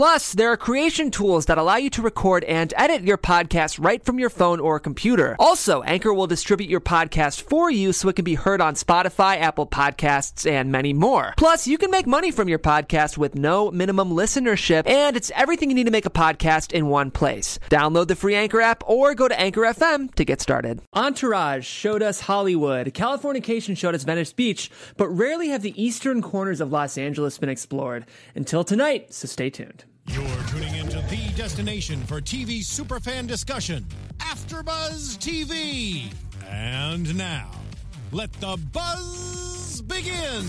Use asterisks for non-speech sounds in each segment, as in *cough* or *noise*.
Plus, there are creation tools that allow you to record and edit your podcast right from your phone or computer. Also, Anchor will distribute your podcast for you so it can be heard on Spotify, Apple Podcasts, and many more. Plus, you can make money from your podcast with no minimum listenership, and it's everything you need to make a podcast in one place. Download the free Anchor app or go to Anchor FM to get started. Entourage showed us Hollywood, Californication showed us Venice Beach, but rarely have the eastern corners of Los Angeles been explored. Until tonight, so stay tuned. You're tuning into the destination for TV superfan discussion, AfterBuzz TV. And now, let the buzz begin.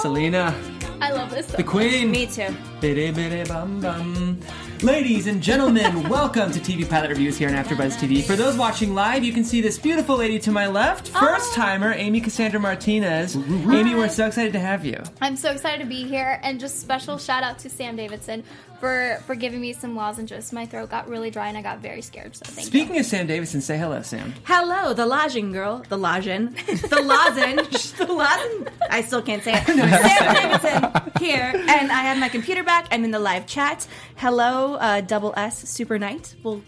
Selena, I love this. So the queen. Me too. Biddy, biddy, bum, bum. Ladies and gentlemen, *laughs* welcome to TV Pilot Reviews here on AfterBuzz TV. For those watching live, you can see this beautiful lady to my left, oh. first timer, Amy Cassandra Martinez. Amy, we're so excited to have you. I'm so excited to be here, and just special shout out to Sam Davidson for for giving me some lozenges. My throat got really dry, and I got very scared. So thank Speaking of Sam Davidson, say hello, Sam. Hello, the lodging girl, the lodging, the lozenge, *laughs* the lozenge. I still can't say it. *laughs* Sam Davidson here, and I have my computer back. I'm in the live chat. Hello, uh, double S Super Knight. Well,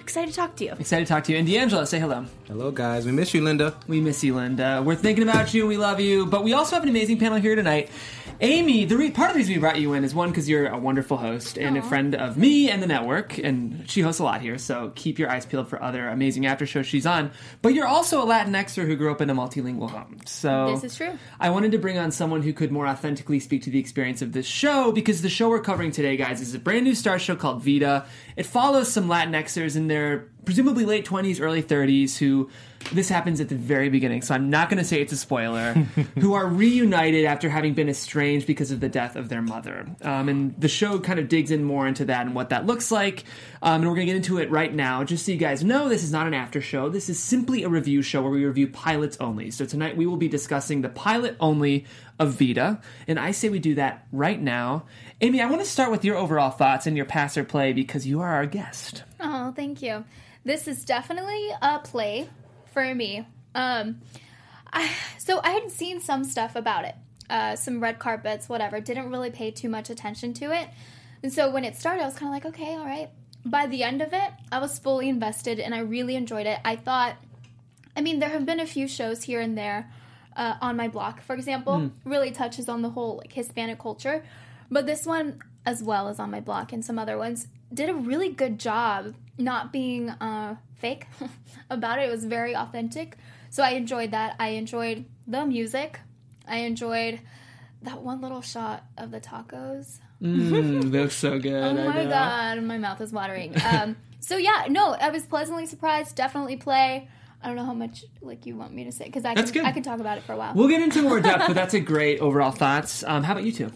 excited to talk to you. Excited to talk to you. And D'Angelo, say hello. Hello, guys. We miss you, Linda. We miss you, Linda. We're thinking about you. We love you. But we also have an amazing panel here tonight. Amy, the re- part of the reason we brought you in is one because you're a wonderful host and a friend of me and the network, and she hosts a lot here. So keep your eyes peeled for other amazing after shows she's on. But you're also a Latinxer who grew up in a multilingual home. So This is true. I wanted to bring on someone who could more authentically speak to the experience of this show because the show we're covering today, guys, is a brand new star show called Vida. It follows some Latinxers in their presumably late 20s, early 30s who this happens at the very beginning, so I'm not going to say it's a spoiler, *laughs* who are reunited after having been estranged because of the death of their mother. Um, and the show kind of digs in more into that and what that looks like. Um, and we're going to get into it right now. Just so you guys know, this is not an after show. This is simply a review show where we review pilots only. So tonight we will be discussing the pilot only of Vida. And I say we do that right now. Amy, I want to start with your overall thoughts and your pass or play because you are our guest. Oh, thank you. This is definitely a play for me. Um, I, so I had seen some stuff about it, uh, some red carpets, whatever. Didn't really pay too much attention to it, and so when it started, I was kind of like, okay, all right. By the end of it, I was fully invested, and I really enjoyed it. I thought, I mean, there have been a few shows here and there. Uh, on my block, for example, really touches on the whole like Hispanic culture, but this one, as well as on my block and some other ones, did a really good job not being uh, fake *laughs* about it. It was very authentic. So I enjoyed that. I enjoyed the music. I enjoyed that one little shot of the tacos. Mm, looks so *laughs* good. Oh my god, my mouth is watering. Um, *laughs* so yeah, no, I was pleasantly surprised. Definitely play. I don't know how much like you want me to say because I That's can good. I can talk about it for a while. We'll get into more depth, but that's a great overall thoughts. Um, how about you two?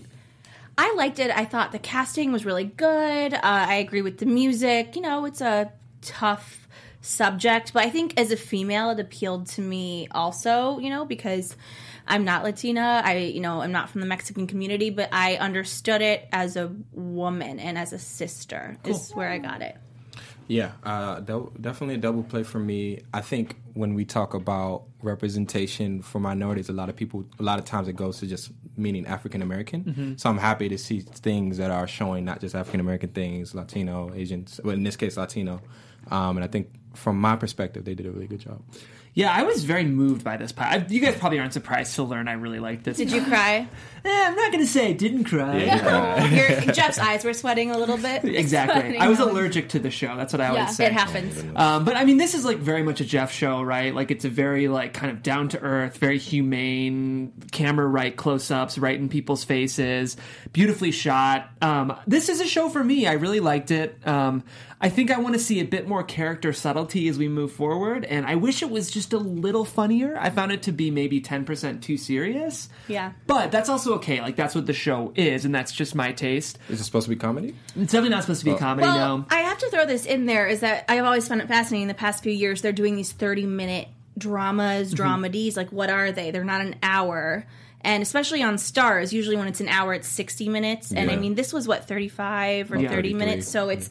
I liked it. I thought the casting was really good. Uh, I agree with the music. You know, it's a tough subject, but I think as a female, it appealed to me also. You know, because I'm not Latina. I, you know, I'm not from the Mexican community, but I understood it as a woman and as a sister. Is where I got it. Yeah, uh, dou- definitely a double play for me. I think when we talk about representation for minorities, a lot of people, a lot of times it goes to just meaning African American. So I'm happy to see things that are showing not just African American things, Latino, Asians, well, in this case, Latino. Um, and I think from my perspective, they did a really good job. Yeah, I was very moved by this pilot. You guys probably aren't surprised to learn I really liked this. Did you cry? Eh, I'm not going to say I didn't cry. *laughs* Your, Jeff's eyes were sweating a little bit. *laughs* Exactly. I was allergic to the show. That's what I always Yeah, say. It happens. Um, but I mean, this is like very much a Jeff show, right? Like it's a very like kind of down to earth, very humane, camera right close ups, right in people's faces, beautifully shot. Um, this is a show for me. I really liked it. Um, I think I want to see a bit more character subtlety as we move forward, and I wish it was just a little funnier. I found it to be maybe ten percent too serious. Yeah. But that's also okay. Like that's what the show is, and that's just my taste. Is it supposed to be comedy? It's definitely not supposed to be a comedy. Well, no. I have to throw this in there is that I've always found it fascinating. The past few years, they're doing these thirty minute dramas, mm-hmm. dramedies. Like, what are they? They're not an hour. And especially on Starz, usually when it's an hour, it's sixty minutes. And I mean, this was what thirty five or Yeah. thirty minutes. So it's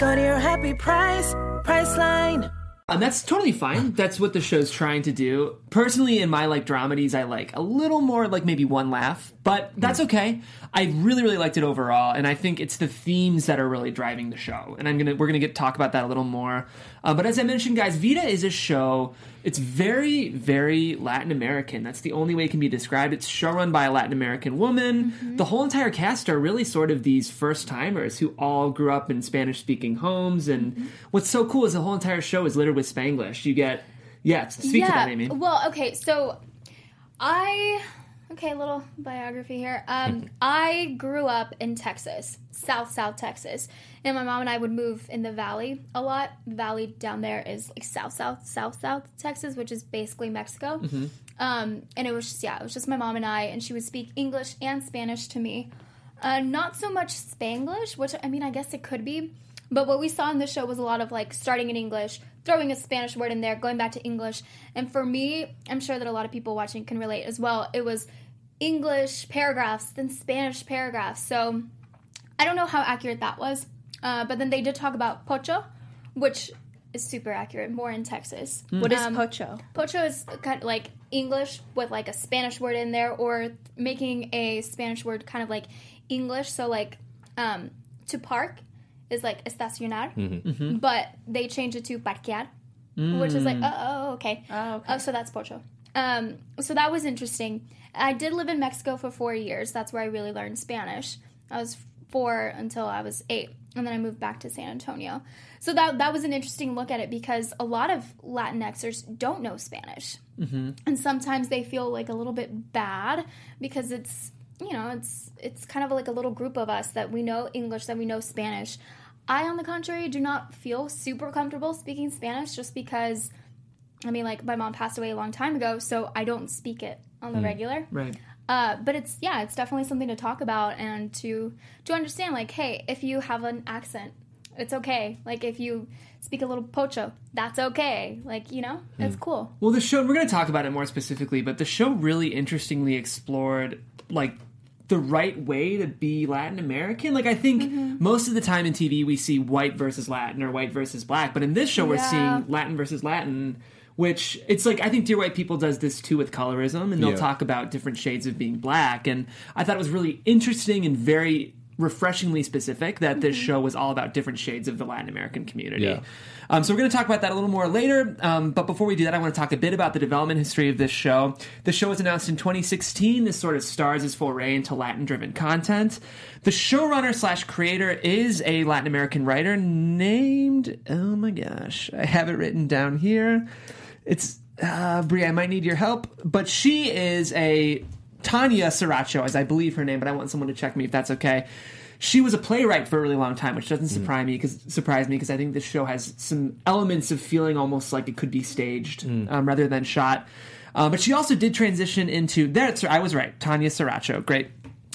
Go to your happy price, Priceline. And that's totally fine. That's what the show's trying to do. Personally, in my like dramedies, I like a little more like maybe one laugh, but that's okay. I really, really liked it overall, and I think it's the themes that are really driving the show. And I'm gonna we're gonna get talk about that a little more. Uh, but as I mentioned, guys, Vida is a show. It's very, very Latin American. That's the only way it can be described. It's showrun by a Latin American woman. The whole entire cast are really sort of these first timers who all grew up in Spanish speaking homes. And what's so cool is the whole entire show is littered with Spanglish. You get, yeah, speak to that, Amy. Well, okay, so I okay, a little biography here. Um, I grew up in Texas, South South Texas, and my mom and I would move in the valley a lot. The valley down there is like South South South South Texas, which is basically Mexico. Mm-hmm. Um, and it was just yeah, it was just my mom and I, and she would speak English and Spanish to me. Uh, not so much Spanglish, which I mean, I guess it could be. But what we saw in the show was a lot of like starting in English, throwing a Spanish word in there, going back to English. And for me, I'm sure that a lot of people watching can relate as well. It was English paragraphs, then Spanish paragraphs. So I don't know how accurate that was. Uh, but then they did talk about pocho, which is super accurate, more in Texas. What is Um, pocho? Pocho is kind of like English with like a Spanish word in there, or making a Spanish word kind of like English. So like um, to park is like estacionar, Mm-hmm. but they changed it to parquear, which is like oh, oh okay. Oh, okay. Oh, so that's Pocho. Um, so that was interesting. I did live in Mexico for four years. That's where I really learned Spanish. I was four until I was eight, and then I moved back to San Antonio. So that that was an interesting look at it because a lot of Latinxers don't know Spanish, mm-hmm. and sometimes they feel like a little bit bad because it's you know it's it's kind of like a little group of us that we know English, that we know Spanish. I, on the contrary, do not feel super comfortable speaking Spanish just because I mean, like my mom passed away a long time ago, so I don't speak it on the regular. Right. Uh, but it's yeah, it's definitely something to talk about and to to understand. Like, hey, if you have an accent, it's okay. Like, if you speak a little pocho, that's okay. Like, you know, it's cool. Well, the show, we're going to talk about it more specifically, but the show really interestingly explored, like, the right way to be Latin American. Like, I think Mm-hmm. most of the time in TV we see white versus Latin or white versus black, but in this show we're seeing Latin versus Latin. Which it's like I think Dear White People does this too with colorism, and they'll Yeah. talk about different shades of being black. And I thought it was really interesting and very refreshingly specific that this show was all about different shades of the Latin American community. Yeah. Um, so we're going to talk about that a little more later. Um, but before we do that, I want to talk a bit about the development history of this show. The show was announced in 2016. This sort of stars its foray into Latin-driven content. The showrunner slash creator is a Latin American writer named oh my gosh, I have it written down here. It's uh, Brie. I might need your help, but she is a Tanya Saracho, as I believe her name, but I want someone to check me if that's okay. She was a playwright for a really long time, which doesn't surprise me because surprise me because I think this show has some elements of feeling almost like it could be staged um, rather than shot. Uh, but she also did transition into there. I was right, Tanya Saracho, great.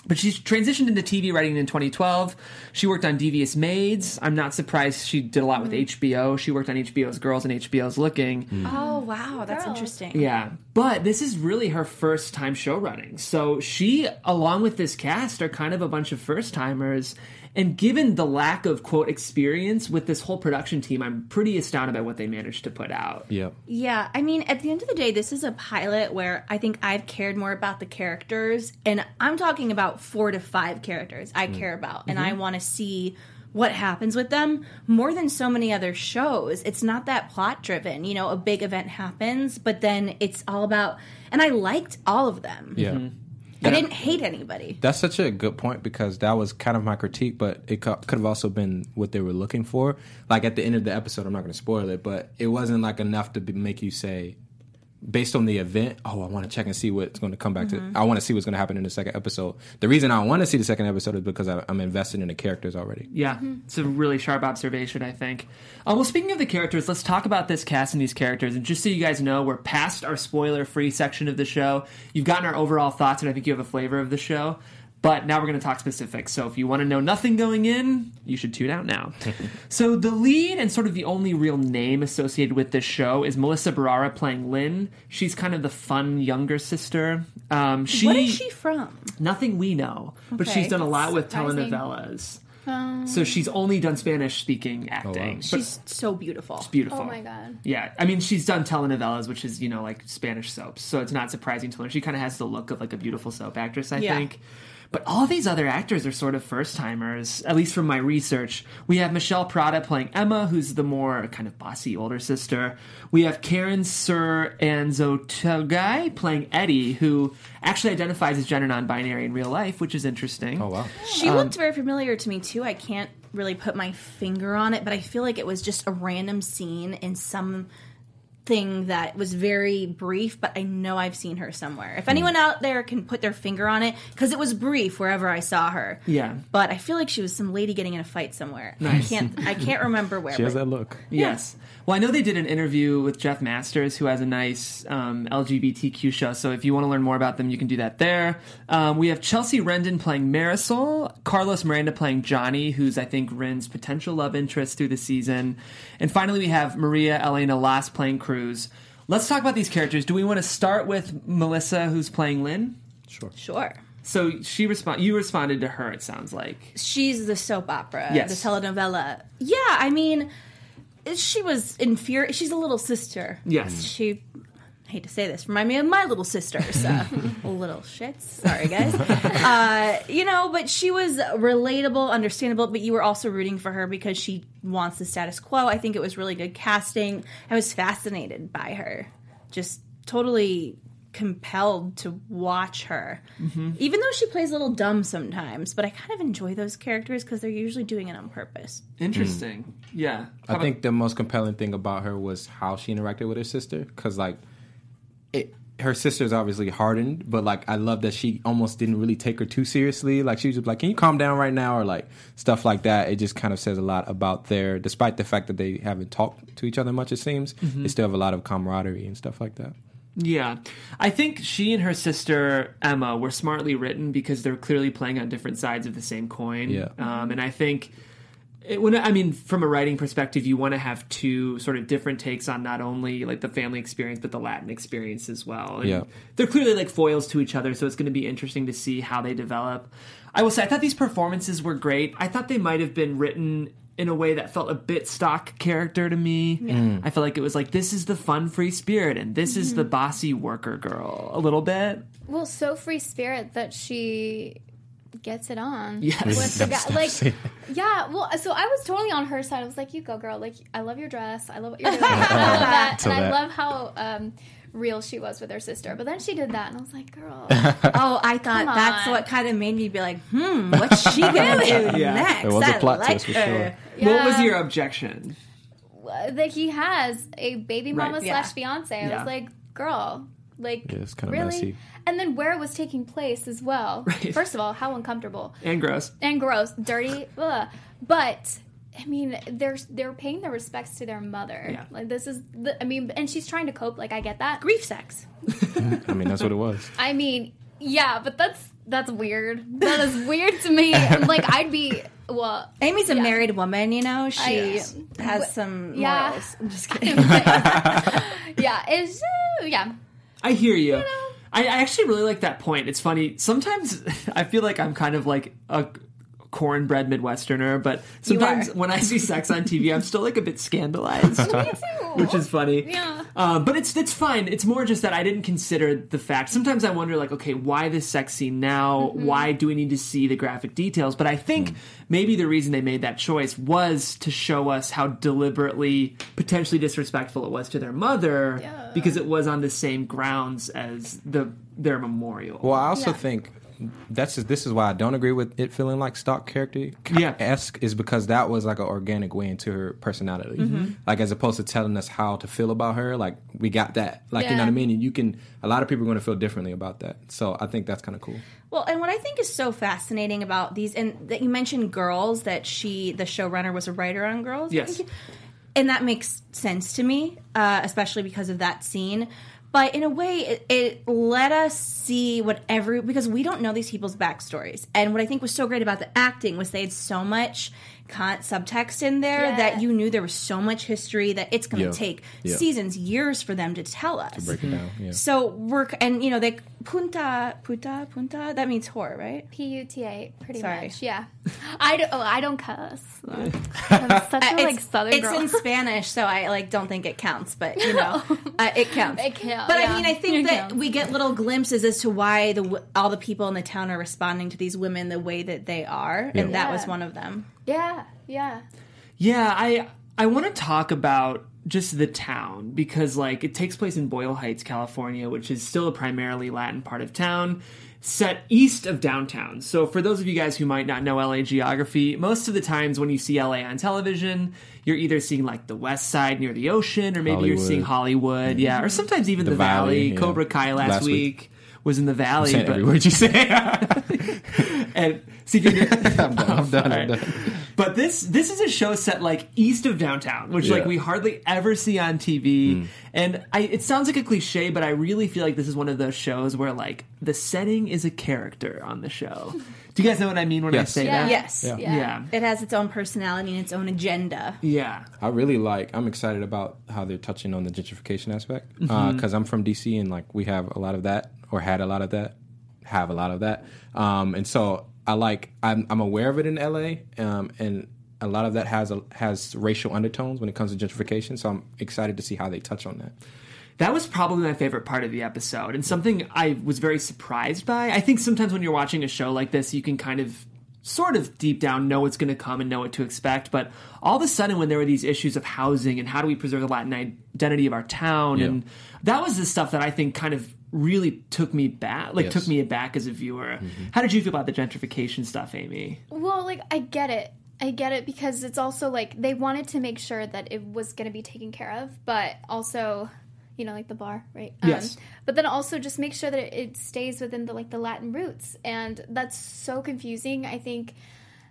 But she's transitioned into TV writing in 2012. She worked on Devious Maids. I'm not surprised she did a lot with mm-hmm. HBO. She worked on HBO's Girls and HBO's Looking. Mm. Oh wow, that's Girl. interesting. Yeah, but this is really her first time show running. So she, along with this cast, are kind of a bunch of first timers. And given the lack of quote experience with this whole production team, I'm pretty astounded by what they managed to put out. Yep. Yeah, I mean, at the end of the day, this is a pilot where I think I've cared more about the characters, and I'm talking about four to five characters I mm. care about, and I mm-hmm. want to see what happens with them more than so many other shows. It's not that plot driven. You know, a big event happens, but then it's all about, and I liked all of them. Yeah. Mm-hmm. I didn't hate anybody. That's such a good point because that was kind of my critique, but it co- could have also been what they were looking for. Like at the end of the episode, I'm not going to spoil it, but it wasn't like enough to be, make you say, based on the event, oh, I want to check and see what's going to come back Mm-hmm. to. I want to see what's going to happen in the second episode. The reason I want to see the second episode is because I, I'm invested in the characters already. Yeah, it's a really sharp observation, I think. Um, well, speaking of the characters, let's talk about this cast and these characters. And just so you guys know, we're past our spoiler free section of the show. You've gotten our overall thoughts, and I think you have a flavor of the show. But now we're going to talk specifics. So if you want to know nothing going in, you should tune out now. *laughs* so the lead and sort of the only real name associated with this show is Melissa Barrera playing Lynn. She's kind of the fun younger sister. Um, she, What is she from? Nothing we know, but she's done a lot with Surprising. telenovelas. so she's only done Spanish speaking acting. But She's so beautiful. She's beautiful. Oh my god. Yeah, I mean she's done telenovelas, which is you know like Spanish soaps, so it's not surprising to learn. She kind of has the look of like a beautiful soap actress, I Yeah. think. But all these other actors are sort of first timers, at least from my research. We have Mishel Prada playing Emma, who's the more kind of bossy older sister. We have Karen Ser Anzoategui playing Eddie, who actually identifies as gender non-binary in real life, which is interesting. Oh wow! She Um, looked very familiar to me too. I can't really put my finger on it, but I feel like it was just a random scene in some thing that was very brief, but I know I've seen her somewhere. If hmm. anyone out there can put their finger on it, because it was brief wherever I saw her. Yeah. But I feel like she was some lady getting in a fight somewhere. I can't I can't remember *laughs* where. She has that look. Yes. Well, I know they did an interview with Jeff Masters, who has a nice um, LGBTQ show. So if you want to learn more about them, you can do that there. Um, we have Chelsea Rendon playing Marisol, Carlos Miranda playing Johnny, who's I think Ren's potential love interest through the season, and finally we have Maria Elena Laas playing Cruz. Let's talk about these characters. Do we want to start with Melissa, who's playing Lynn? Sure. Sure. So she respond. You responded to her. It sounds like. She's the soap opera, Yes. the telenovela. Yeah, I mean, she was inferior. She's a little sister. Yes. She, I hate to say this, remind me of my little sisters. *laughs* Uh, little shits. Sorry, guys. *laughs* Uh, you know, but she was relatable, understandable, but you were also rooting for her because she wants the status quo. I think it was really good casting. I was fascinated by her. Just totally compelled to watch her. Mm-hmm. Even though she plays a little dumb sometimes, but I kind of enjoy those characters because they're usually doing it on purpose. Interesting. Hmm. Yeah. I think the most compelling thing about her was how she interacted with her sister, because like, it, her sister's obviously hardened, but like I love that she almost didn't really take her too seriously. Like she was just like, "Can you calm down right now?" or like stuff like that. It just kind of says a lot about their, despite the fact that they haven't talked to each other much. It seems mm-hmm. they still have a lot of camaraderie and stuff like that. Yeah. I think she and her sister Emma were smartly written because they're clearly playing on different sides of the same coin. Yeah. Um, and I think. It, when I mean, from a writing perspective, you want to have two sort of different takes on not only like the family experience but the Latin experience as well. And Yeah. they're clearly like foils to each other, so it's going to be interesting to see how they develop. I will say, I thought these performances were great. I thought they might have been written in a way that felt a bit stock character to me. I felt like it was like this is the fun, free spirit, and this is the bossy worker girl a little bit. Well, so free spirit that she gets it on. *laughs* Yes. With the guy. Like, yeah. Well, so I was totally on her side. I was like, "You go, girl. Like, I love your dress. I love what you're *laughs* doing. I love that, So and I love how um, real she was with her sister." But then she did that, and I was like, "Girl, *laughs* Oh, I thought Come that's on. what kind of made me be like, hmm, what's she gonna *laughs* do Yeah. next? It was a I plot like twist for her. sure. What was your objection? that he has a baby mama Right. slash Yeah. fiance." I Yeah. was like, "Girl." Like Yeah, it's kinda really, messy. and then where it was taking place as well. *laughs* Right. First of all, how uncomfortable. And gross. and gross, dirty. ugh. But I mean, they're they're paying their respects to their mother. Yeah. Like this is the. I mean, and she's trying to cope. Like I get that. Grief sex. I mean, that's what it was. I mean, yeah, but that's that's weird. That is weird to me. like I'd be well. Amy's a Yeah. married woman, you know. She I- has some Yeah. morals. I'm just *laughs* kidding. *laughs* Yeah, it's uh, yeah. I hear you. I, I actually really like that point. It's funny. Sometimes *laughs* I feel like I'm kind of like a cornbread Midwesterner, but sometimes when I see sex on TV, I'm still like a bit scandalized. *laughs* Which is funny. Yeah. Um, but it's it's fine. It's more just that I didn't consider the fact. Sometimes I wonder, like, okay, why this sex scene now? Mm-hmm. Why do we need to see the graphic details? But I think maybe the reason they made that choice was to show us how deliberately, potentially disrespectful it was to their mother, Yeah. because it was on the same grounds as the their memorial. Well, I also Yeah. think that's just, this is why I don't agree with it feeling like stock character Yeah. esque is because that was like an organic way into her personality. Mm-hmm. Like as opposed to telling us how to feel about her, like we got that. Like you know what I mean? And you can a lot of people are going to feel differently about that. So I think that's kind of cool. Well, and what I think is so fascinating about these, and that you mentioned girls, that she, the showrunner, was a writer on Girls. Yes. And that makes sense to me, uh, especially because of that scene. But in a way, it, it let us see what every because we don't know these people's backstories. And what I think was so great about the acting was they had so much con- subtext in there Yeah. that you knew there was so much history that it's going to Yeah. take Yeah. seasons, years for them to tell us. Break it down. Yeah. So work and you know they punta punta punta that means whore, right? P U T A, pretty Sorry. much. Yeah. I don't. Oh, I don't cuss. *laughs* I'm such a like southern it's girl. in Spanish, so I like don't think it counts, but you know, *laughs* uh, it counts. It counts, But yeah. I mean, I think It that counts. we get little glimpses as to why the all the people in the town are responding to these women the way that they are, and that was one of them. Yeah. Yeah. Yeah, I I want to talk about just the town because like it takes place in Boyle Heights, California, which is still a primarily Latin part of town, set east of downtown. So for those of you guys who might not know LA geography, most of the times when you see LA on television, you're either seeing like the west side near the ocean or maybe you're Hollywood. seeing Hollywood, yeah, or mm-hmm. sometimes even the, The valley. Valley, yeah. Cobra Kai last, Last week. week. Was in the valley, Saying but every word you say. *laughs* and see if you *laughs* I'm done. I'm done. I'm done. But this this is a show set like east of downtown, which like we hardly ever see on TV. Hmm. And I it sounds like a cliche, but I really feel like this is one of those shows where like the setting is a character on the show. Do you guys know what I mean when I say Yeah. that? Yes, Yeah. Yeah. Yeah. it has its own personality and its own agenda. Yeah. I really like. I'm excited about how they're touching on the gentrification aspect mm-hmm. uh, because I'm from DC and like we have a lot of that or had a lot of that, have a lot of that, um, and so I like. I'm I'm aware of it in LA, um, and a lot of that has a, has racial undertones when it comes to gentrification. So I'm excited to see how they touch on that. That was probably my favorite part of the episode and something I was very surprised by. I think sometimes when you're watching a show like this, you can kind of sort of deep down know what's going to come and know what to expect. But all of a sudden, when there were these issues of housing and how do we preserve the Latin identity of our town, Yeah. and that was the stuff that I think kind of really took me back, like Yes. took me aback as a viewer. Mm-hmm. How did you feel about the gentrification stuff, Amy? Well, like I get it. I get it because it's also like they wanted to make sure that it was going to be taken care of, but also, you know, like the bar, right? Um, yes. but then also just make sure that it, it stays within the like the Latin roots, and that's so confusing. I think.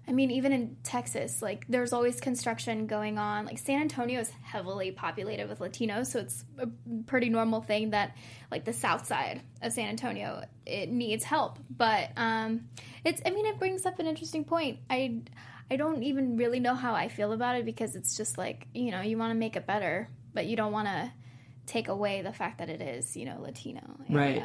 I mean, even in Texas, like there's always construction going on. Like San Antonio is heavily populated with Latinos, so it's a pretty normal thing that like the south side of San Antonio it needs help. But um, it's I mean, it brings up an interesting point. I I don't even really know how I feel about it because it's just like you know you want to make it better, but you don't want to take away the fact that it is you know Latino. Right.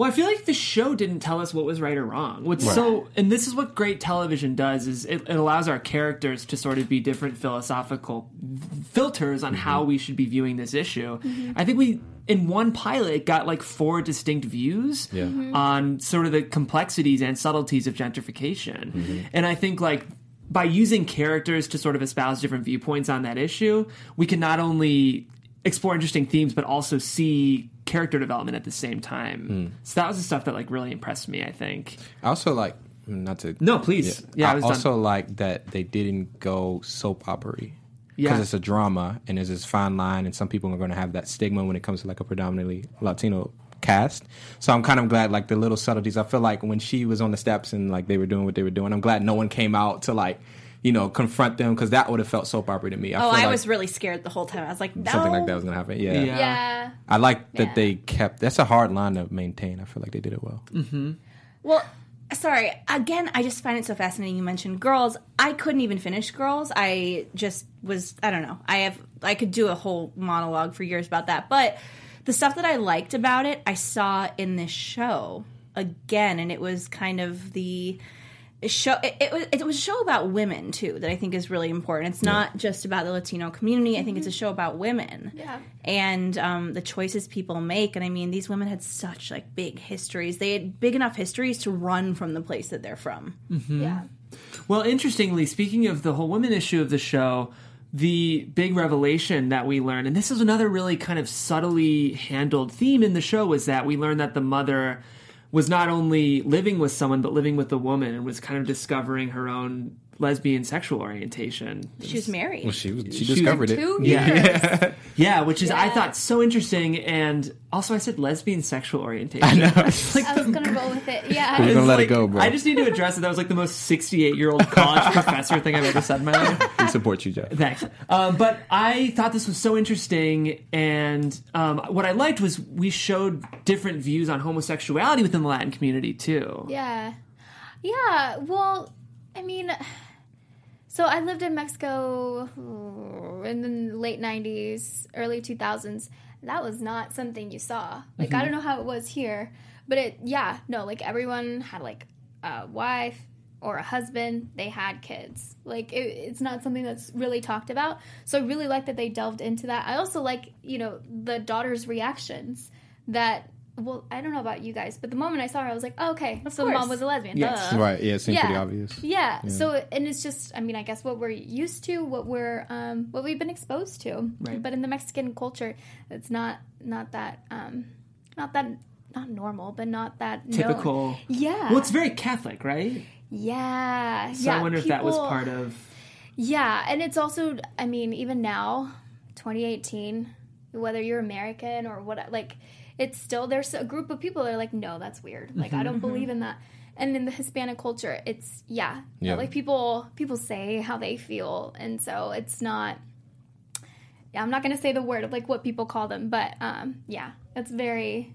Area. Well, I feel like the show didn't tell us what was right or wrong. What's so, and this is what great television does is it, it allows our characters to sort of be different philosophical filters on how mm-hmm. we should be viewing this issue. Mm-hmm. I think we in one pilot got like four distinct views Yeah. Mm-hmm. on sort of the complexities and subtleties of gentrification. And I think like by using characters to sort of espouse different viewpoints on that issue, we can not only explore interesting themes but also see character development at the same time. Hmm. So that was the stuff that like really impressed me, I think. I also like not to No, please. Yeah, I I, was also done. like that they didn't go soap opery Yeah. because it's a drama and there's this fine line, and some people are going to have that stigma when it comes to like a predominantly Latino cast. So I'm kind of glad like the little subtleties. I feel like when she was on the steps and like they were doing what they were doing, I'm glad no one came out to like you know confront them because that would have felt soap opera to me. I Oh, I like was really scared the whole time. I was like, no. something like that was going to happen. Yeah. Yeah. Yeah. I like that Yeah. they kept. That's a hard line to maintain. I feel like they did it well. Mm-hmm. Well, sorry. Again, I just find it so fascinating. You mentioned girls. I couldn't even finish girls. I just was. I don't know. I have. I could do a whole monologue for years about that. But the stuff that I liked about it, I saw in this show again, and it was kind of the show. It, it was. It was a show about women too that I think is really important. It's not just about the Latino community. I think it's a show about women Yeah. and um, the choices people make. And I mean, these women had such like big histories. They had big enough histories to run from the place that they're from. Yeah. Well, interestingly, speaking of the whole women issue of the show, the big revelation that we learned, and this is another really kind of subtly handled theme in the show, was that we learned that the mother was not only living with someone but living with a woman and was kind of discovering her own lesbian sexual orientation. She was married. Well, she was, she She was discovered it. Two Yeah. years. *laughs* Yeah, which is I thought so interesting, and also I said lesbian sexual orientation. *laughs* I know. Like I was gonna roll with it. *laughs* Yeah, We're Yeah. gonna it's let it go, bro. I just need to address it. That was like the most sixty-eight-year-old college professor thing I've ever said in my life. we support you, Jeff. Thanks. Um, but I thought this was so interesting, and um, what I liked was we showed different views on homosexuality within the Latin community too. Yeah. Yeah. Well, I mean, so I lived in Mexico in the late 90s, early 2000s. That was not something you saw. Like, I mm-hmm. don't know how it was here, but it, yeah, no, like everyone had like a wife or a husband, they had kids. Like, it, it's not something that's really talked about. So I really like that they delved into that. I also like, you know, the daughter's reactions that. Well, I don't know about you guys, but the moment I saw her, I was like, oh, okay, so course. mom was a lesbian. Yes. Duh. Right? Yeah, it seemed pretty obvious. Yeah. So, and it's just, I mean, I guess what we're used to, what we're, um, what we've been exposed to. Right. But in the Mexican culture, it's not, not that, um, not that, not normal, but not that known. Typical. Yeah. Well, it's very Catholic, right? yeah. So yeah. I wonder if that was part of. Yeah, and it's also, I mean, even now, 2018, whether you're American or what, like, it's still there's a group of people that are like, no, that's weird. Mm-hmm, like, I don't mm-hmm. believe in that. And in the Hispanic culture, it's yeah, Yeah. like people people say how they feel, and so it's not. Yeah, I'm not gonna say the word of like what people call them, but um, yeah, it's very.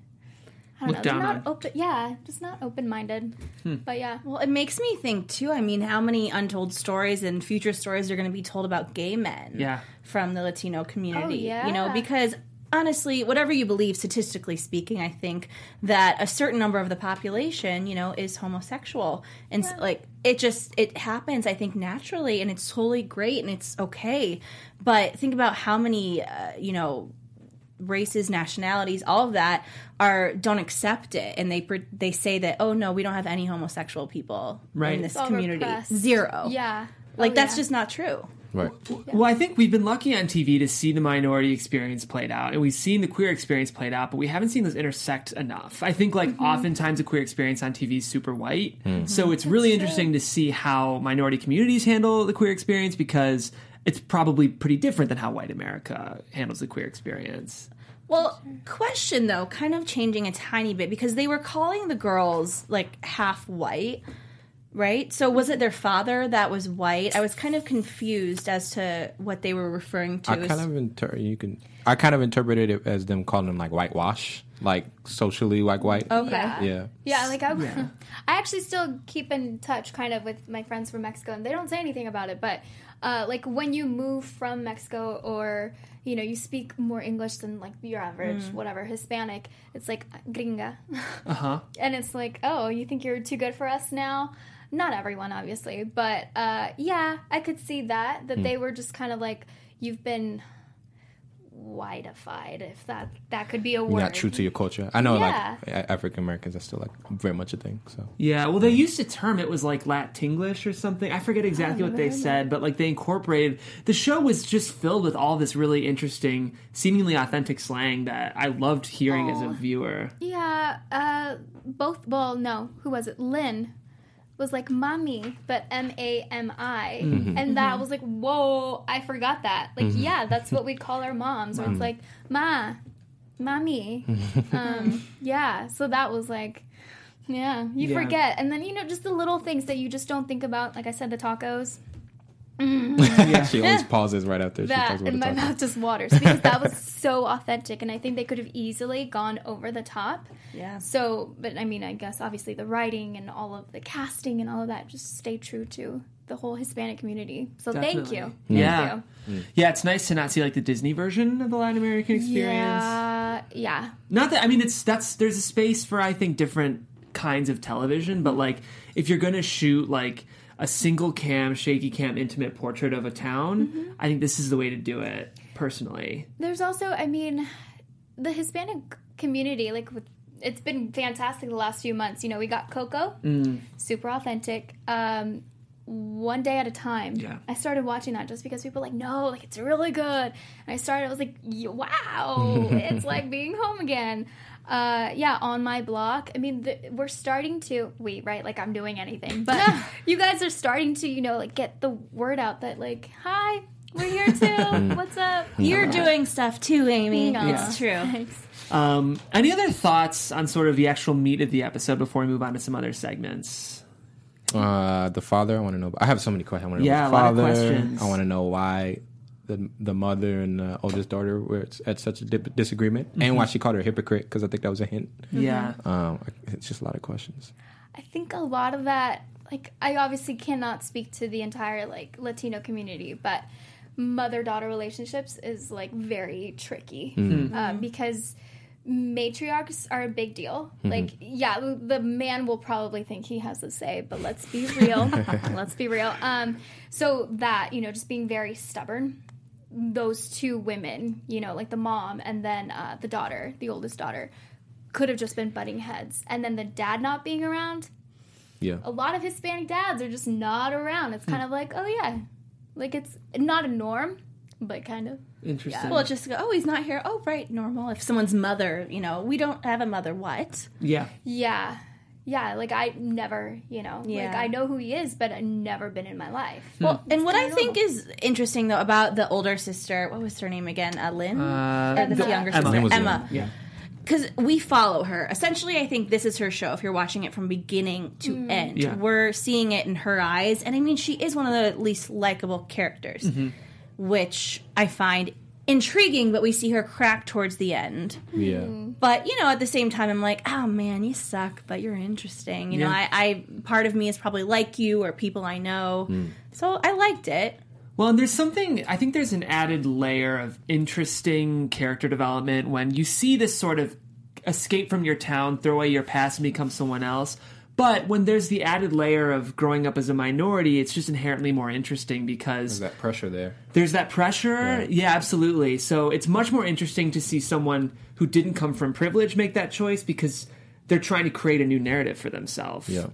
I don't Looked know, down just not on. open. Yeah, just not open minded. Hmm. But yeah, Well, it makes me think too. I mean, how many untold stories and future stories are going to be told about gay men Yeah. from the Latino community? yeah. You know, because honestly, whatever you believe, statistically speaking, I think that a certain number of the population, you know, is homosexual, and s like it just it happens. I think naturally, and it's totally great and it's okay. But think about how many, uh, you know races, nationalities, all of that are don't accept it, and they pre- they say that oh no, we don't have any homosexual people Right. in this It's community. repressed. Zero. yeah, like Oh, that's yeah. just not true. Right. Well, I think we've been lucky on TV to see the minority experience played out, and we've seen the queer experience played out, but we haven't seen those intersect enough. I think, like, mm-hmm. oftentimes the queer experience on TV is super white, hmm. mm-hmm. so it's really interesting to see how minority communities handle the queer experience because it's probably pretty different than how white America handles the queer experience. Well, question though, kind of changing a tiny bit because they were calling the girls like half white, right? So was it their father that was white? I was kind of confused as to what they were referring to. I kind of inter- you can I kind of interpreted it as them calling them like whitewash, like socially like white. okay. Yeah. Yeah. Yeah, like I, *laughs* I actually still keep in touch kind of with my friends from Mexico, and they don't say anything about it. But uh, like when you move from Mexico, or you know, you speak more English than like your average, whatever Hispanic, it's like gringa, Uh huh. *laughs* and it's like, oh, you think you're too good for us now? Not everyone, obviously, but uh, yeah, I could see that that they were just kind of like you've been whiteified, if that that could be a word. not true to your culture. I know Yeah. like African Americans are still like very much a thing. So Yeah, well, they used to term it was like Latinglish or something. I forget exactly what they said, but like they incorporated the show was just filled with all this really interesting, seemingly authentic slang that I loved hearing as a Oh. viewer. Yeah, uh, both. Well, no, who was it? Lynn was like mommy, but M A M I, mm-hmm. and mm-hmm. that was like, whoa! I forgot that. Like, mm-hmm. yeah, that's what we call our moms. Or it's like, ma, mommy. um, yeah, so that was like. Yeah, you Yeah. forget. And then, you know, just the little things that you just don't think about. Like I said, the tacos. Mm-hmm. *laughs* she always *laughs* pauses right after she that talks about and my taco. mouth just waters because that was *laughs* so authentic and i think they could have easily gone over the top Yeah. so but i mean i guess obviously the writing and all of the casting and all of that just stay true to the whole hispanic community so thank Definitely. you mm. Yeah. Thank mm. Yeah, it's nice to not see like the Disney version of the Latin American experience. yeah yeah Not that I mean it's that's there's a space for I think different kinds of television, but like if you're gonna shoot like a single cam, shaky cam, intimate portrait of a town, Mm-hmm. I think this is the way to do it. Personally, there's also i mean the hispanic community like with it's been fantastic the last few months you know we got coco Mm. super authentic um one day at a time Yeah. i started watching that just because people were like no like it's really good and i started i was like wow *laughs* it's like being home again uh, yeah, on my block. I mean, the, we're starting to we right like I'm doing anything, *laughs* but you guys are starting to you know like get the word out that like hi, we're here too. *laughs* What's up? You're doing stuff too, Amy. Yeah. It's true. *laughs* Um, any other thoughts on sort of the actual meat of the episode before we move on to some other segments? Uh, the father, I want to know. I have so many questions. I want to know Yeah, about a the lot of father. questions. I want to know why the the mother and the oldest daughter were at such a dip- disagreement, Mm-hmm. and why she called her a hypocrite because I think that was a hint. Yeah. Um, it's just a lot of questions. I think a lot of that, like, I obviously cannot speak to the entire like Latino community, but mother daughter relationships is like very tricky um, because matriarchs are a big deal. Like, yeah, the- the man will probably think he has a say, but let's be real. *laughs* let's be real. Um, so that you know, just being very stubborn. Those two women, you know, like the mom and then uh, the daughter, the oldest daughter, could have just been butting heads. And then the dad not being around, Yeah. a lot of Hispanic dads are just not around. It's kind of like, oh yeah, like it's not a norm, but kind of. Interesting. Well, just go, oh, he's not here. Oh, right, normal. If someone's mother, you know, we don't have a mother. What? yeah. Yeah, yeah. Like I never, you know, like I know who he is, but I've never been in my life. Well, and what I kinda think is interesting though about the older sister, what was her name again? Uh, Lynn, Uh, or the Emma. younger Emma. sister, Lynn Emma. Yeah. because we follow her. Essentially, I think this is her show. If you're watching it from beginning to end, Yeah. we're seeing it in her eyes, and I mean, she is one of the least likable characters, Mm-hmm. which I find intriguing. But we see her crack towards the end. Yeah. But you know, at the same time, I'm like, oh man, you suck, but you're interesting. You know, Yeah. I, I part of me is probably like you or people I know, Hmm. so I liked it. Well, and there's something, I think there's an added layer of interesting character development when you see this sort of escape from your town, throw away your past, and become someone else. But when there's the added layer of growing up as a minority, it's just inherently more interesting because There's that pressure there. there's that pressure. Right. Yeah, absolutely. So it's much more interesting to see someone who didn't come from privilege make that choice because they're trying to create a new narrative for themselves. Yeah.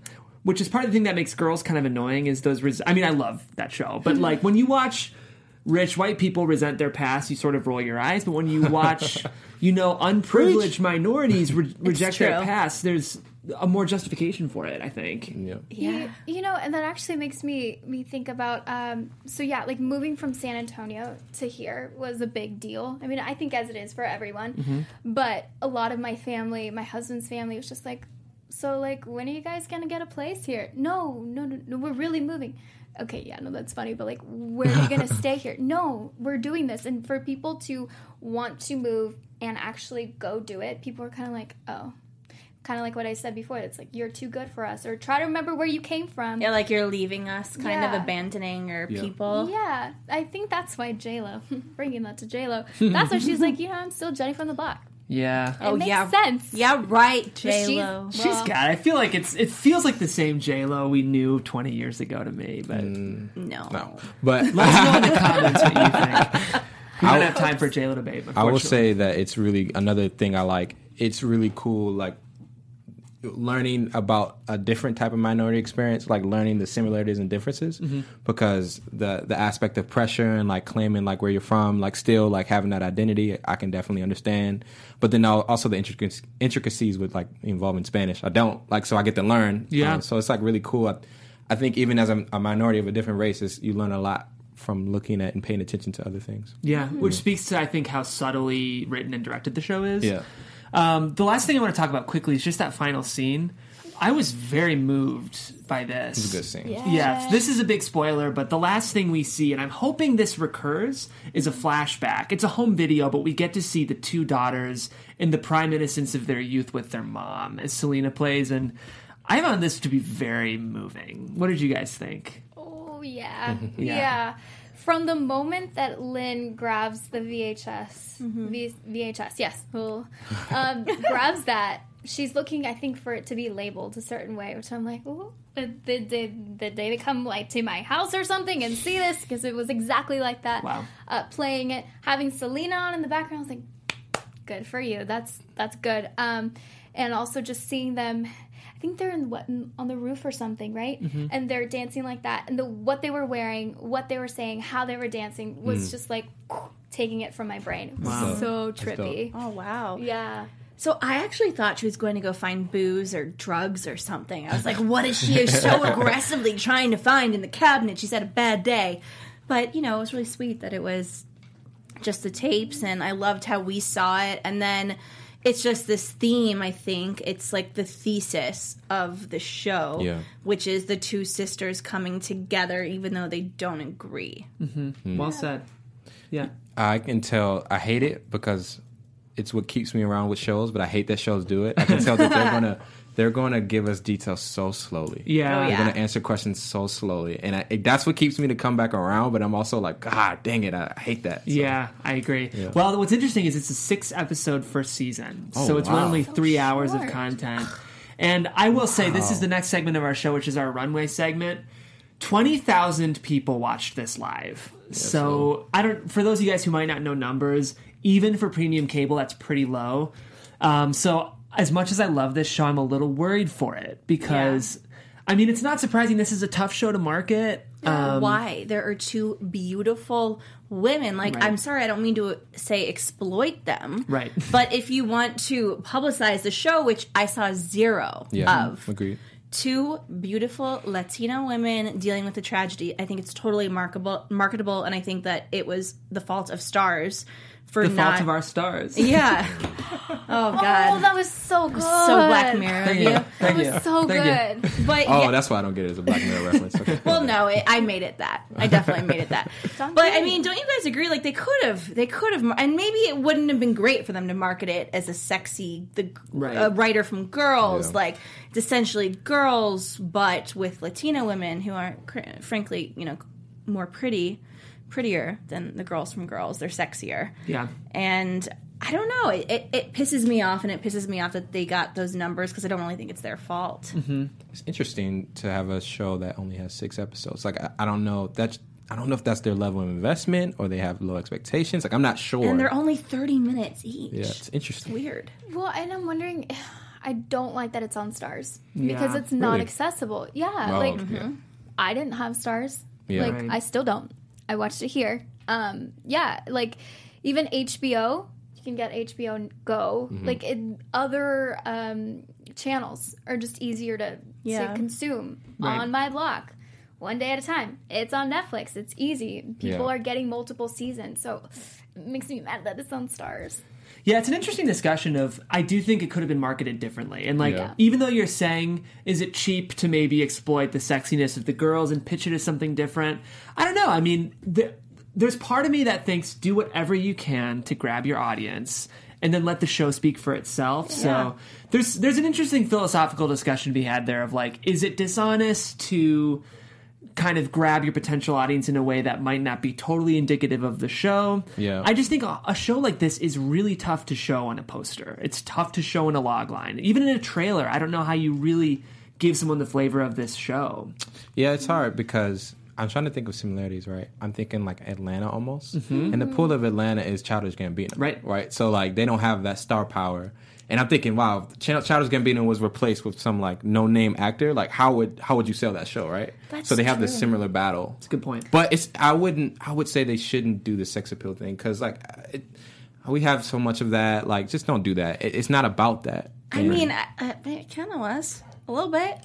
Which is part of the thing that makes girls kind of annoying is those. Res- I mean, I love that show, but like when you watch rich white people resent their past, you sort of roll your eyes. But when you watch, *laughs* you know, unprivileged minorities re- reject their past, there's a more justification for it. I think. Yeah. You, you know, and that actually makes me me think about. Um, so yeah, like moving from San Antonio to here was a big deal. I mean, I think as it is for everyone, but a lot of my family, my husband's family, was just like, so like, when are you guys gonna get a place here? No, no, no, no we're really moving. Okay, yeah, no, that's funny, but like, where are you gonna *laughs* stay here? No, we're doing this, and for people to want to move and actually go do it, people are kind of like, oh. Kind of like what I said before. It's like you're too good for us, or try to remember where you came from. Yeah, like you're leaving us, kind of abandoning our Yeah. people. Yeah, I think that's why J Lo, *laughs* bringing that to J Lo, *laughs* that's why she's like, you know, I'm still Jenny from the block. Yeah. It Oh, makes yeah. sense. Yeah, right, But J she's- Lo. She's well, got. I feel like it's. It feels like the same J Lo we knew 20 years ago to me. But mm. No. No. But let us know in the comments what you think. *laughs* We don't have time for J Lo debate. I will say that it's really another thing I like. It's really cool, like learning about a different type of minority experience, like learning the similarities and differences, because the the aspect of pressure and like claiming like where you're from, like still like having that identity, I can definitely understand. But then also the intric- intricacies with like involving Spanish, I don't like, so I get to learn. Yeah. Um, so it's like really cool. I, I think even as a, a minority of a different race, is you learn a lot from looking at and paying attention to other things. Yeah, which speaks to I think how subtly written and directed the show is. Yeah. Um, the last thing I want to talk about quickly is just that final scene. I was very moved by this. It's a good scene. Yeah, this is a big spoiler, but the last thing we see, and I'm hoping this recurs, is a flashback. It's a home video, but we get to see the two daughters in the prime innocence of their youth with their mom, as Selena plays, and I found this to be very moving. What did you guys think? Oh yeah. *laughs* Yeah. yeah, From the moment that Lynn grabs the VHS, V- VHS, yes, *laughs* um, grabs that, she's looking, I think, for it to be labeled a certain way, which I'm like, ooh, did, did, did, did they come like to my house or something and see this? Because it was exactly like that. Wow. Uh, playing it, having Selena on in the background, I was like, good for you. That's that's good. Um, and also just seeing them. I think they're in what mm, on the roof or something, right? Mm-hmm. And they're dancing like that, and the what they were wearing, what they were saying, how they were dancing was mm. just like *sniffs* taking it from my brain. It was Wow. so trippy. Oh wow. Yeah. So I actually thought she was going to go find booze or drugs or something. I was like, what is she so *laughs* aggressively trying to find in the cabinet? She's had a bad day. But, you know, it was really sweet that it was just the tapes and I loved how we saw it. And then it's just this theme, I think. It's like the thesis of the show, Yeah. which is the two sisters coming together even though they don't agree. Mm-hmm. Well said. Yeah. I can tell I hate it because it's what keeps me around with shows, but I hate that shows do it. I can tell that they're *laughs* gonna they're gonna give us details so slowly. Yeah. Oh, They're yeah. gonna answer questions so slowly, and I, that's what keeps me to come back around. But I'm also like, God, dang it, I hate that. So, Yeah, I agree. Well, what's interesting is it's a six episode first season, so Oh, it's wow. only three hours of content. And I will say, this is the next segment of our show, which is our runway segment. Twenty thousand people watched this live. so I don't. For those of you guys who might not know numbers, even for premium cable, that's pretty low. Um, so as much as I love this show, I'm a little worried for it because. I mean, it's not surprising. This is a tough show to market. Um, Why? There are two beautiful women. Like, Right. I'm sorry, I don't mean to say exploit them. Right. *laughs* But if you want to publicize the show, which I saw zero yeah, of, agreed. two beautiful Latino women dealing with a tragedy, I think it's totally marketable, marketable, and I think that it was the fault of Starz for the not. fault of our stars. yeah. *laughs* Oh, oh God. Oh, that was so good. so Black Mirror of you. That Thank was you. so Thank good. But Oh, yeah, that's why I don't get it as a Black Mirror reference. Okay. *laughs* Well, no, it, I made it that. I definitely made it that. *laughs* but I mean, don't you guys agree? Like they could have, they could have, and maybe it wouldn't have been great for them to market it as a sexy, the Right. a writer from Girls. Yeah. Like it's essentially girls, but with Latina women who are, cr- frankly, you know, more pretty, prettier than the girls from Girls. They're sexier. Yeah. And I don't know. It, it, it pisses me off, and it pisses me off that they got those numbers because I don't really think it's their fault. Mm-hmm. It's interesting to have a show that only has six episodes. Like I, I don't know that's I don't know if that's their level of investment or they have low expectations. Like I'm not sure. And they're only 30 minutes each. yeah, it's interesting. Weird. Well, and I'm wondering, *sighs* I don't like that it's on Starz Yeah. because it's not accessible. Yeah, Oh, like yeah. I didn't have Starz. Yeah. Like Right. I still don't. I watched it here. Um, yeah, like even HBO, you can get HBO Go. Mm-hmm. Like it, other um, channels are just easier to, Yeah. to consume Right. on my block. One day at a time. It's on Netflix. It's easy. People Yeah. are getting multiple seasons, so it makes me mad that it's on Starz. Yeah, it's an interesting discussion of I do think it could have been marketed differently. And like Yeah. even though you're saying is it cheap to maybe exploit the sexiness of the girls and pitch it as something different? I don't know. I mean, the, there's part of me that thinks do whatever you can to grab your audience and then let the show speak for itself. So there's there's an interesting philosophical discussion to be had there of like is it dishonest to kind of grab your potential audience in a way that might not be totally indicative of the show. Yeah. I just think a, show like this is really tough to show on a poster. It's tough to show in a log line. Even in a trailer, I don't know how you really give someone the flavor of this show. Yeah, it's hard because I'm trying to think of similarities, right? I'm thinking like Atlanta almost, and the pool of Atlanta is Childish Gambino, Mm-hmm. Right. Right. So like they don't have that star power, and I'm thinking, wow, if Ch- Childish Gambino was replaced with some like no name actor. Like how would how would you sell that show, right? That's so they have this similar battle. It's a good point. But it's I wouldn't I would say they shouldn't do the sex appeal thing because like uh, it, we have so much of that. Like just don't do that. It, it's not about that. I mean, I, I, it kind of was a little bit.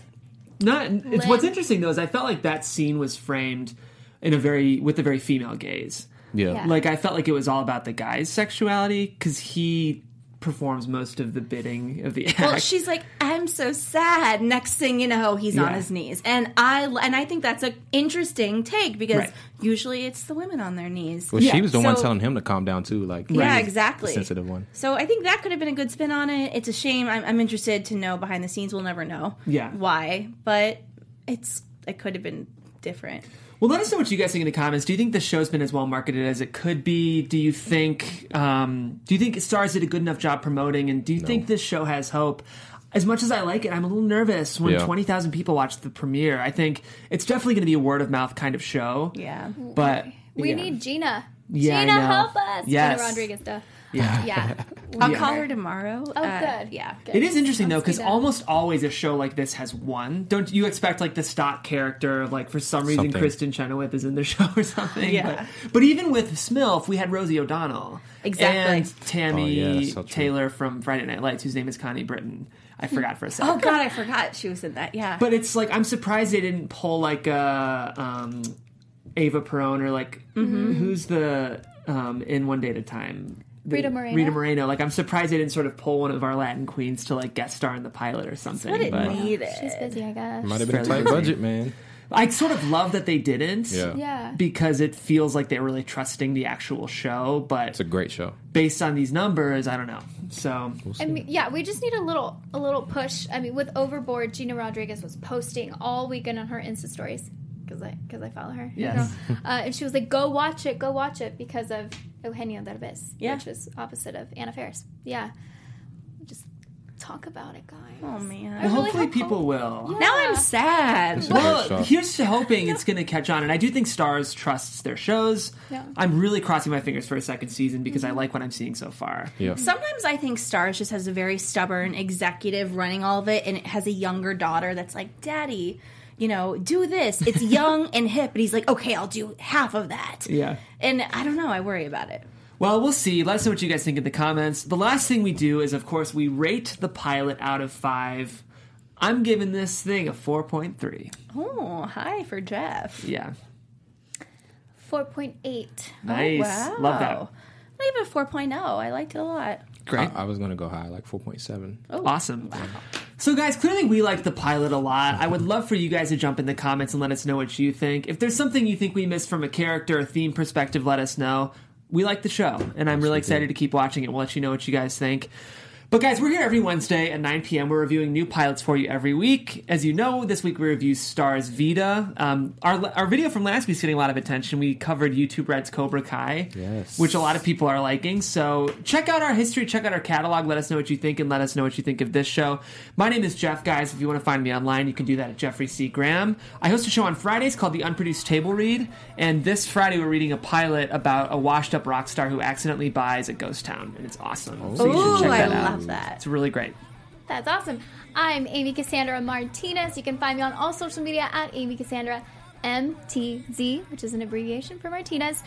No, it's what's interesting though is I felt like that scene was framed in a very with a very female gaze. yeah. Yeah. Like I felt like it was all about the guy's sexuality because he performs most of the bidding of the act. Well, she's like, "I'm so sad." Next thing you know, he's on his knees, and I and I think that's an interesting take because Right. usually it's the women on their knees. Well, she was the one telling him to calm down too. Like Yeah, he's exactly. the sensitive one. So I think that could have been a good spin on it. It's a shame. I'm, I'm interested to know behind the scenes. We'll never know. Yeah. Why? But it's it could have been different. Well, let us know what you guys think in the comments. Do you think the show's been as well marketed as it could be? Do you think um, do you think Starz did a good enough job promoting? And do you think this show has hope? As much as I like it, I'm a little nervous when Yeah. twenty thousand people watch the premiere. I think it's definitely going to be a word of mouth kind of show. Yeah. But We yeah. need Gina. Yeah, Gina, help us. Yes. Gina Rodriguez stuff. Yeah. Yeah. *laughs* I'll Yeah. call her tomorrow. Oh, Uh, good. Yeah. Good. It is interesting though, Let's do because almost always a show like this has one. Don't you expect like the stock character, like for some reason Something. Kristin Chenoweth is in the *laughs* show or something? Yeah. But, but even with Smilf, we had Rosie O'Donnell, Exactly. and Tami Oh, yeah, that's so true. Taylor from Friday Night Lights, whose name is Connie Britton. I forgot for a second. Oh God, I forgot she was in that. Yeah. But it's like I'm surprised they didn't pull like uh, um, Ava Perone or like Mm-hmm. who's the um, in One Day at a Time. The- Rita Moreno? Rita Moreno. Like I'm surprised they didn't sort of pull one of our Latin queens to like guest star in the pilot or something. what it but needed. She's busy, I guess. Might have been a tight budget, man. I sort of love that they didn't. Yeah. Yeah. Because it feels like they're really trusting the actual show, but It's a great show. based on these numbers, I don't know. So I mean, yeah, we just need a little a little push. I mean, with Overboard, Gina Rodriguez was posting all weekend on her Insta stories because I because I follow her. you Yes. know? uh, and she was like, "Go watch it, go watch it," because of Eugenio Derbez, Yeah. which was opposite of Anna Faris. Yeah, just talk about it, guys. Oh man. Well, really hopefully hope- people will. Now I'm sad. It's a great Well, here's to hoping it's going to catch on, and I do think Starz trusts their shows. Yeah. I'm really crossing my fingers for a second season because I mm-hmm. like what I'm seeing so far. Yeah. Mm-hmm. Sometimes I think Starz just has a very stubborn executive running all of it, and it has a younger daughter that's like, "Daddy, you know, do this. It's *laughs* young and hip." And he's like, "Okay, I'll do half of that." Yeah. And I don't know. I worry about it. Well, we'll see. Let us know what you guys think in the comments. The last thing we do is, of course, we rate the pilot out of five. I'm giving this thing a 4.3. Oh, hi for Jeff. Yeah. Four point eight. Oh, nice. Wow. Love that. I give it 4.0. I liked it a lot. Great. I, I was gonna go high, like 4.7. Oh, Awesome. So, guys, clearly we like the pilot a lot. I would love for you guys to jump in the comments and let us know what you think. If there's something you think we missed from a character or theme perspective, let us know. We like the show, and I'm really excited to keep watching it. We'll let you know what you guys think. But guys, we're here every Wednesday at 9 p.m. We're reviewing new pilots for you every week. As you know, this week we review Starz Vida. Um, our our video from last week's getting a lot of attention. We covered YouTube Red's Cobra Kai, Yes. which a lot of people are liking. So check out our history, check out our catalog. Let us know what you think, and let us know what you think of this show. My name is Jeff, guys. If you want to find me online, you can do that at Jeffrey C. Graham. I host a show on Fridays called The Unproduced Table Read, and this Friday we're reading a pilot about a washed-up rock star who accidentally buys a ghost town, and it's awesome. So you should check that out. Love that. It's really great. That's awesome. I'm Amy Cassandra Martinez. You can find me on all social media at Amy Cassandra MTZ, which is an abbreviation for Martinez.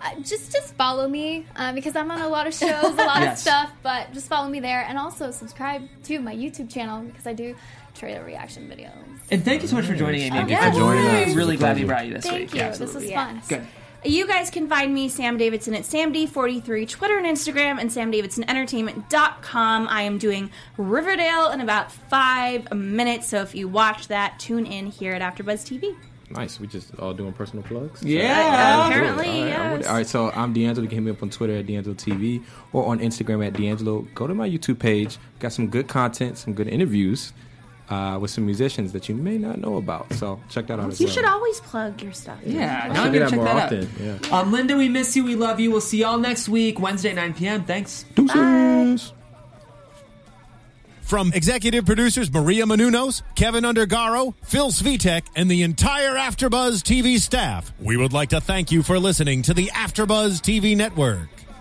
Uh, just just follow me uh, because I'm on a lot of *laughs* shows, a lot Yes. of stuff. But just follow me there, and also subscribe to my YouTube channel because I do trailer reaction videos. And thank you so much for joining, Amy. Thank you for joining us. I'm really glad we brought you this Thank week. you. Yeah, this was absolutely. fun. Good. You guys can find me, Sam Davidson, at SamD43, Twitter and Instagram, and SamDavidsonEntertainment.com. I am doing Riverdale in about five minutes, so if you watch that, tune in here at AfterBuzz TV. Nice. We just all doing personal plugs. Yeah. Apparently, All right, yes. All right, so I'm D'Angelo. You can hit me up on Twitter at D'Angelo TV or on Instagram at D'Angelo. Go to my YouTube page. Got some good content, some good interviews uh, with some musicians that you may not know about. So check that out. as You well. should always plug your stuff. Yeah, now I'm do gonna that check more that often. out. Yeah. Um, Linda, we miss you. We love you. We'll see y'all next week, Wednesday, 9 p.m. Thanks. Deuces. From executive producers Maria Menounos, Kevin Undergaro, Phil Svitek, and the entire Afterbuzz TV staff, we would like to thank you for listening to the Afterbuzz TV network.